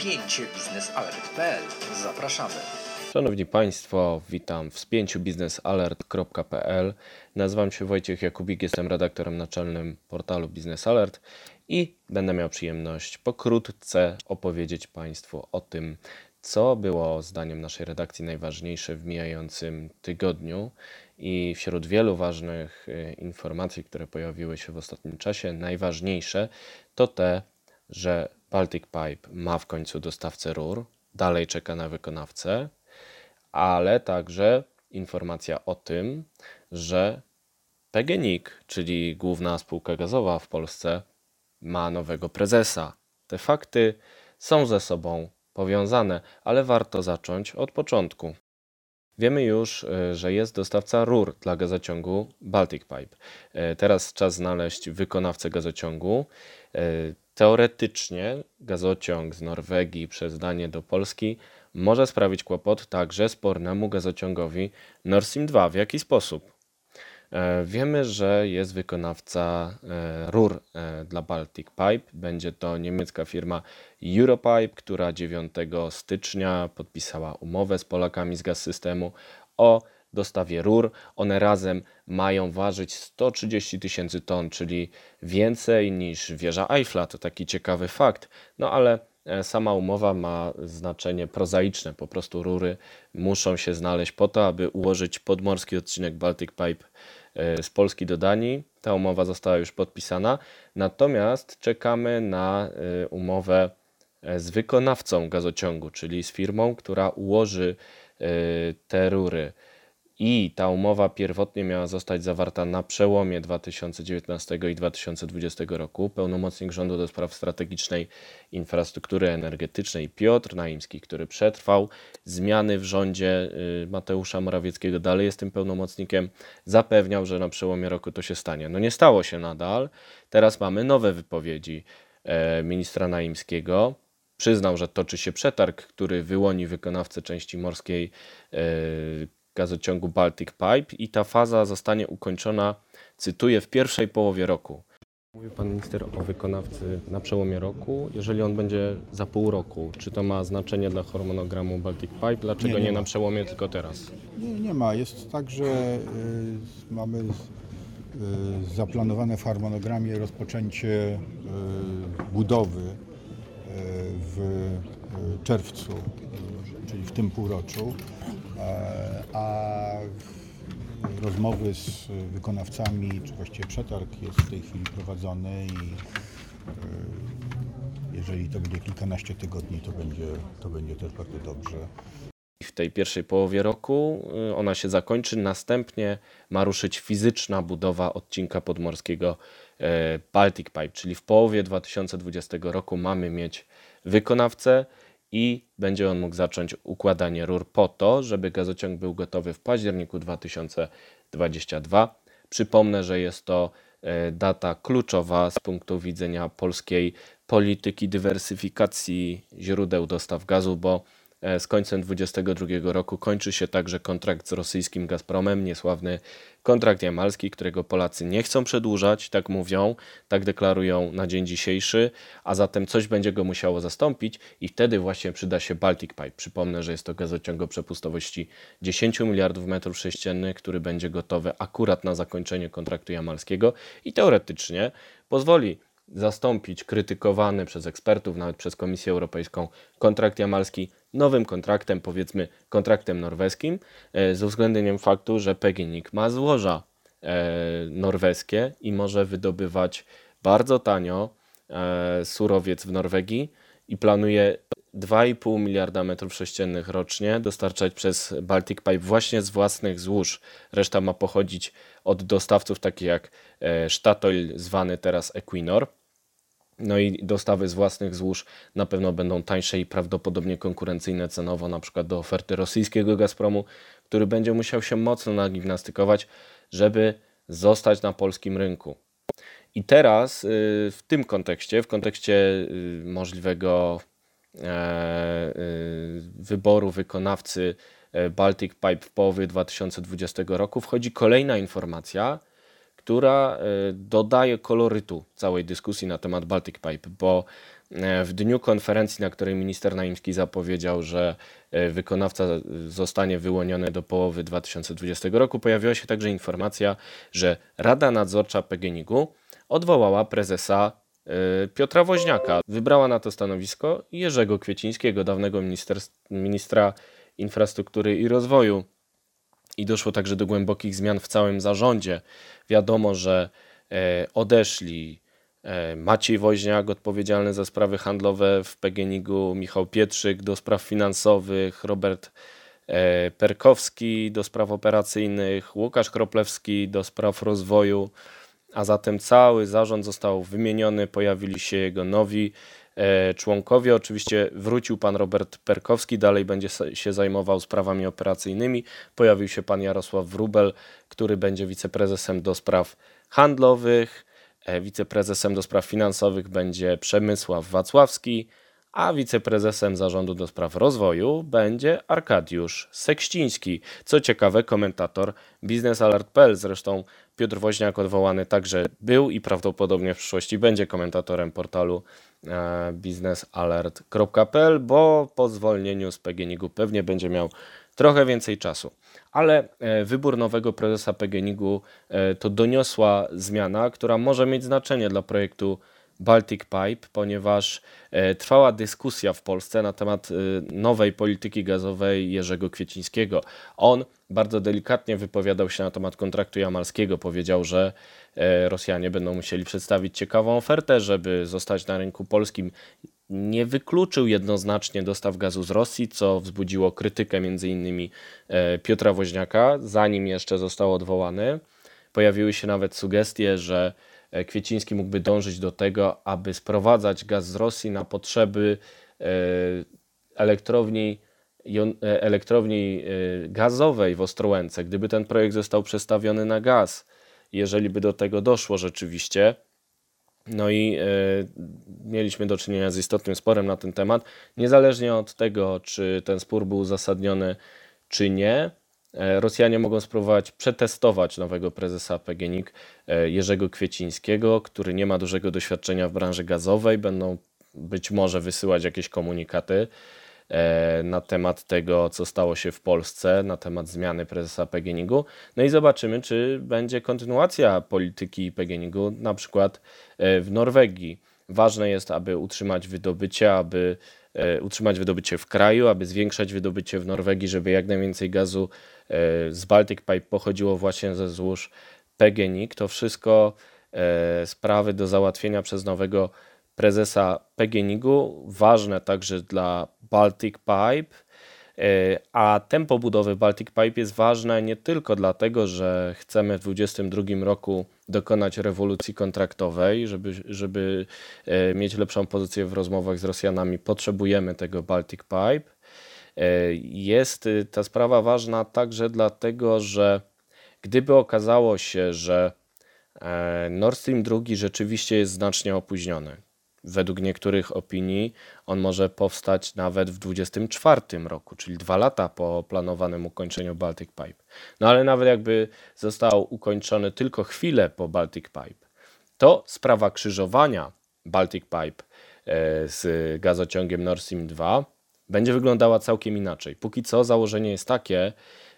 spięcie biznesalert.pl. Zapraszamy. Szanowni Państwo, witam w spięciu biznesalert.pl. Nazywam się Wojciech Jakubik, jestem redaktorem naczelnym portalu Business Alert i będę miał przyjemność pokrótce opowiedzieć Państwu o tym, co było zdaniem naszej redakcji najważniejsze w mijającym tygodniu i wśród wielu ważnych y, informacji, które pojawiły się w ostatnim czasie, najważniejsze to te, że Baltic Pipe ma w końcu dostawcę rur, dalej czeka na wykonawcę, ale także informacja o tym, że PGNiG, czyli główna spółka gazowa w Polsce, ma nowego prezesa. Te fakty są ze sobą powiązane, ale warto zacząć od początku. Wiemy już, e, że jest dostawca rur dla gazociągu Baltic Pipe. E, teraz czas znaleźć wykonawcę gazociągu. Teoretycznie gazociąg z Norwegii przez Danię do Polski może sprawić kłopot także spornemu gazociągowi Nord Stream 2. W jaki sposób? E, wiemy, że jest wykonawca e, rur e, dla Baltic Pipe. Będzie to niemiecka firma Europipe, która 9 stycznia podpisała umowę z Polakami z gaz systemu o dostawie rur. One razem mają ważyć 130 tysięcy ton, czyli więcej niż wieża Eiffla. To taki ciekawy fakt. No ale sama umowa ma znaczenie prozaiczne. Po prostu rury muszą się znaleźć po to, aby ułożyć podmorski odcinek Baltic Pipe E, z Polski do Danii. Ta umowa została już podpisana, natomiast czekamy na e, umowę e, z wykonawcą gazociągu, czyli z firmą, która ułoży te rury i ta umowa pierwotnie miała zostać zawarta na przełomie 2019 i 2020 roku. Pełnomocnik rządu do spraw strategicznej infrastruktury energetycznej Piotr Naimski, który przetrwał zmiany w rządzie y, Mateusza Morawieckiego, dalej jest tym pełnomocnikiem, zapewniał, że na przełomie roku to się stanie. No nie stało się nadal. Teraz mamy nowe wypowiedzi e, ministra Naimskiego. Przyznał, że toczy się przetarg, który wyłoni wykonawcę części morskiej e, gazociągu Baltic Pipe i ta faza zostanie ukończona, cytuję, w pierwszej połowie roku. Mówił Pan Minister o wykonawcy na przełomie roku. Jeżeli on będzie za pół roku, czy to ma znaczenie dla harmonogramu Baltic Pipe? Dlaczego nie, nie, nie na przełomie, tylko teraz? Nie, nie ma. Jest tak, że y, mamy y, zaplanowane w harmonogramie rozpoczęcie y, budowy y, w y, czerwcu, y, czyli w tym półroczu. E, a rozmowy z wykonawcami, czy właściwie przetarg jest w tej chwili prowadzony i e, jeżeli to będzie kilkanaście tygodni, to będzie, to będzie też bardzo dobrze. W tej pierwszej połowie roku y, ona się zakończy, następnie ma ruszyć fizyczna budowa odcinka podmorskiego e, Baltic Pipe, czyli w połowie 2020 roku mamy mieć wykonawcę i będzie on mógł zacząć układanie rur po to, żeby gazociąg był gotowy w październiku 2022. Przypomnę, że jest to e, data kluczowa z punktu widzenia polskiej polityki dywersyfikacji źródeł dostaw gazu, bo z końcem 2022 roku kończy się także kontrakt z rosyjskim Gazpromem, niesławny kontrakt jamalski, którego Polacy nie chcą przedłużać, tak mówią, tak deklarują na dzień dzisiejszy, a zatem coś będzie go musiało zastąpić i wtedy właśnie przyda się Baltic Pipe. Przypomnę, że jest to gazociąg o przepustowości 10 miliardów metrów sześciennych, który będzie gotowy akurat na zakończenie kontraktu jamalskiego i teoretycznie pozwoli zastąpić krytykowany przez ekspertów, nawet przez Komisję Europejską kontrakt jamalski nowym kontraktem, powiedzmy kontraktem norweskim, e, z uwzględnieniem faktu, że PGNiG ma złoża e, norweskie i może wydobywać bardzo tanio e, surowiec w Norwegii i planuje 2,5 miliarda metrów sześciennych rocznie dostarczać przez Baltic Pipe właśnie z własnych złóż. Reszta ma pochodzić od dostawców takich jak Statoil, zwany teraz Equinor. No i dostawy z własnych złóż na pewno będą tańsze i prawdopodobnie konkurencyjne cenowo, na przykład do oferty rosyjskiego Gazpromu, który będzie musiał się mocno nagimnastykować, żeby zostać na polskim rynku. I teraz y, w tym kontekście, w kontekście y, możliwego e, y, wyboru wykonawcy e, Baltic Pipe w połowie 2020 roku, wchodzi kolejna informacja, która e, dodaje kolorytu całej dyskusji na temat Baltic Pipe, bo e, w dniu konferencji, na której minister Naimski zapowiedział, że e, wykonawca zostanie wyłoniony do połowy 2020 roku, pojawiła się także informacja, że Rada Nadzorcza PGNiG-u odwołała prezesa e, Piotra Woźniaka. Wybrała na to stanowisko Jerzego Kwiecińskiego, dawnego minister, ministra infrastruktury i rozwoju. I doszło także do głębokich zmian w całym zarządzie. Wiadomo, że e, odeszli e, Maciej Woźniak, odpowiedzialny za sprawy handlowe w PGNiG-u, Michał Pietrzyk do spraw finansowych, Robert e, Perkowski do spraw operacyjnych, Łukasz Kroplewski do spraw rozwoju, a zatem cały zarząd został wymieniony, pojawili się jego nowi członkowie. Oczywiście wrócił pan Robert Perkowski, dalej będzie się zajmował sprawami operacyjnymi. Pojawił się pan Jarosław Wrubel, który będzie wiceprezesem do spraw handlowych. E, Wiceprezesem do spraw finansowych będzie Przemysław Wacławski, a wiceprezesem zarządu do spraw rozwoju będzie Arkadiusz Sekściński. Co ciekawe, komentator biznesalert.pl, zresztą Piotr Woźniak odwołany także był i prawdopodobnie w przyszłości będzie komentatorem portalu e, biznesalert.pl, bo po zwolnieniu z PGNiG-u pewnie będzie miał trochę więcej czasu. Ale e, wybór nowego prezesa PGNiG-u e, to doniosła zmiana, która może mieć znaczenie dla projektu Baltic Pipe, ponieważ e, trwała dyskusja w Polsce na temat e, nowej polityki gazowej Jerzego Kwiecińskiego. On bardzo delikatnie wypowiadał się na temat kontraktu jamalskiego. Powiedział, że e, Rosjanie będą musieli przedstawić ciekawą ofertę, żeby zostać na rynku polskim. Nie wykluczył jednoznacznie dostaw gazu z Rosji, co wzbudziło krytykę m.in. Piotra Woźniaka, zanim jeszcze został odwołany. Pojawiły się nawet sugestie, że Kwieciński mógłby dążyć do tego, aby sprowadzać gaz z Rosji na potrzeby e, elektrowni, e, elektrowni e, gazowej w Ostrołęce. Gdyby ten projekt został przestawiony na gaz, jeżeli by do tego doszło rzeczywiście, no i e, mieliśmy do czynienia z istotnym sporem na ten temat. Niezależnie od tego, czy ten spór był uzasadniony, czy nie, e, Rosjanie mogą spróbować przetestować nowego prezesa PGNiG e, Jerzego Kwiecińskiego, który nie ma dużego doświadczenia w branży gazowej. Będą być może wysyłać jakieś komunikaty e, na temat tego, co stało się w Polsce, na temat zmiany prezesa PGNiG-u. No i zobaczymy, czy będzie kontynuacja polityki PGNiG-u, na przykład e, w Norwegii. Ważne jest, aby utrzymać wydobycie, aby e, utrzymać wydobycie w kraju, aby zwiększać wydobycie w Norwegii, żeby jak najwięcej gazu e, z Baltic Pipe pochodziło właśnie ze złóż PGNiG. To wszystko e, sprawy do załatwienia przez nowego prezesa PGNiG-u, ważne także dla Baltic Pipe. A tempo budowy Baltic Pipe jest ważne nie tylko dlatego, że chcemy w 2022 roku dokonać rewolucji kontraktowej, żeby, żeby e, mieć lepszą pozycję w rozmowach z Rosjanami, potrzebujemy tego Baltic Pipe. E, Jest y, ta sprawa ważna także dlatego, że gdyby okazało się, że e, Nord Stream 2 rzeczywiście jest znacznie opóźniony, według niektórych opinii on może powstać nawet w 2024 roku, czyli dwa lata po planowanym ukończeniu Baltic Pipe. No ale nawet jakby został ukończony tylko chwilę po Baltic Pipe, to sprawa krzyżowania Baltic Pipe e, z gazociągiem Nord Stream 2 będzie wyglądała całkiem inaczej. Póki co założenie jest takie,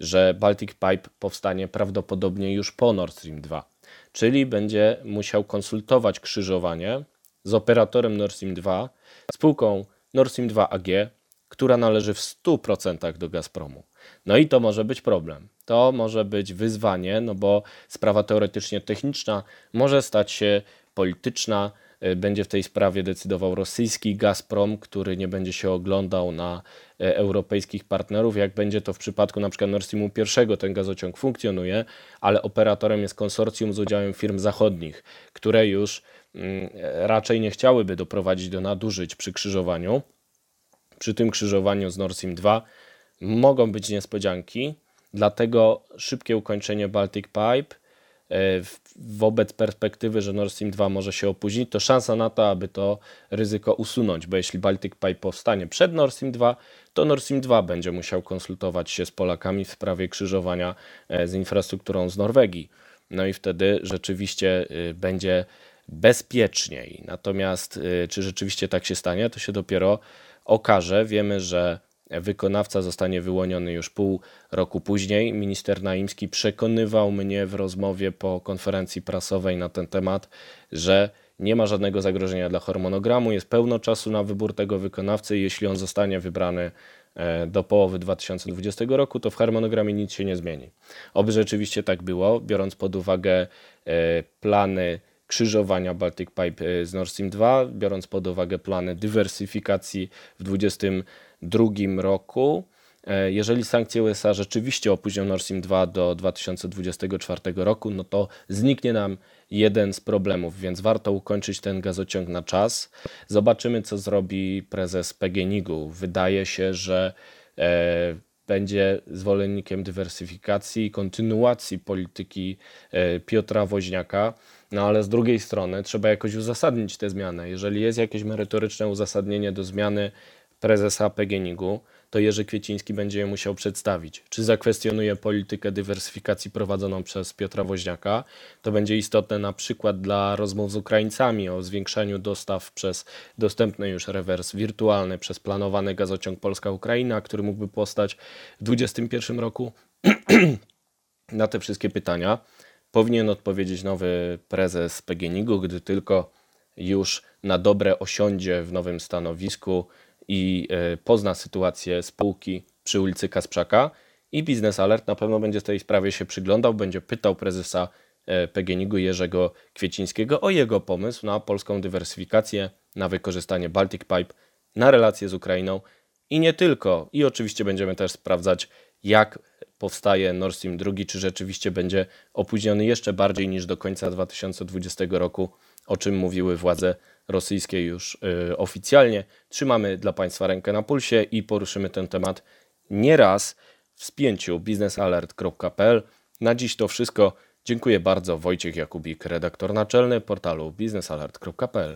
że Baltic Pipe powstanie prawdopodobnie już po Nord Stream 2, czyli będzie musiał konsultować krzyżowanie z operatorem Nord Stream 2, spółką Nord Stream 2 AG, która należy w 100% do Gazpromu. No i to może być problem. To może być wyzwanie, no bo sprawa teoretycznie techniczna może stać się polityczna. Y, Będzie w tej sprawie decydował rosyjski Gazprom, który nie będzie się oglądał na e, europejskich partnerów, jak będzie to w przypadku na przykład Nord Streamu I, ten gazociąg funkcjonuje, ale operatorem jest konsorcjum z udziałem firm zachodnich, które już raczej nie chciałyby doprowadzić do nadużyć przy krzyżowaniu. Przy tym krzyżowaniu z Nord Stream 2 mogą być niespodzianki, dlatego szybkie ukończenie Baltic Pipe e, wobec perspektywy, że Nord Stream 2 może się opóźnić, to szansa na to, aby to ryzyko usunąć, bo jeśli Baltic Pipe powstanie przed Nord Stream 2, to Nord Stream 2 będzie musiał konsultować się z Polakami w sprawie krzyżowania e, z infrastrukturą z Norwegii. No i wtedy rzeczywiście y, będzie bezpieczniej. Natomiast y, czy rzeczywiście tak się stanie, to się dopiero okaże. Wiemy, że wykonawca zostanie wyłoniony już pół roku później. Minister Naimski przekonywał mnie w rozmowie po konferencji prasowej na ten temat, że nie ma żadnego zagrożenia dla harmonogramu, jest pełno czasu na wybór tego wykonawcy jeśli on zostanie wybrany e, do połowy 2020 roku, to w harmonogramie nic się nie zmieni. Oby rzeczywiście tak było, biorąc pod uwagę e, plany krzyżowania Baltic Pipe e, z Nord Stream 2, biorąc pod uwagę plany dywersyfikacji w 2022 roku. E, Jeżeli sankcje USA rzeczywiście opóźnią Nord Stream 2 do 2024 roku, no to zniknie nam jeden z problemów, więc warto ukończyć ten gazociąg na czas. Zobaczymy, co zrobi prezes PGNiG-u. Wydaje się, że e, będzie zwolennikiem dywersyfikacji i kontynuacji polityki e, Piotra Woźniaka. No ale z drugiej strony trzeba jakoś uzasadnić tę zmianę. Jeżeli jest jakieś merytoryczne uzasadnienie do zmiany prezesa PGNiG-u, to Jerzy Kwieciński będzie je musiał przedstawić. Czy zakwestionuje politykę dywersyfikacji prowadzoną przez Piotra Woźniaka? To będzie istotne na przykład dla rozmów z Ukraińcami o zwiększaniu dostaw przez dostępny już rewers wirtualny, przez planowany gazociąg Polska-Ukraina, który mógłby powstać w 2021 roku. na te wszystkie pytania powinien odpowiedzieć nowy prezes PGNiG-u, gdy tylko już na dobre osiądzie w nowym stanowisku i e, pozna sytuację spółki przy ulicy Kasprzaka i Biznes Alert na pewno będzie tej sprawie się przyglądał, będzie pytał prezesa e, PGNiG-u Jerzego Kwiecińskiego o jego pomysł na polską dywersyfikację, na wykorzystanie Baltic Pipe, na relacje z Ukrainą i nie tylko. I oczywiście będziemy też sprawdzać, jak powstaje Nord Stream 2, czy rzeczywiście będzie opóźniony jeszcze bardziej niż do końca 2020 roku, o czym mówiły władze rosyjskie już y, oficjalnie. Trzymamy dla Państwa rękę na pulsie i poruszymy ten temat nieraz w spięciu biznesalert.pl. Na dziś to wszystko. Dziękuję bardzo. Wojciech Jakubik, redaktor naczelny portalu biznesalert.pl.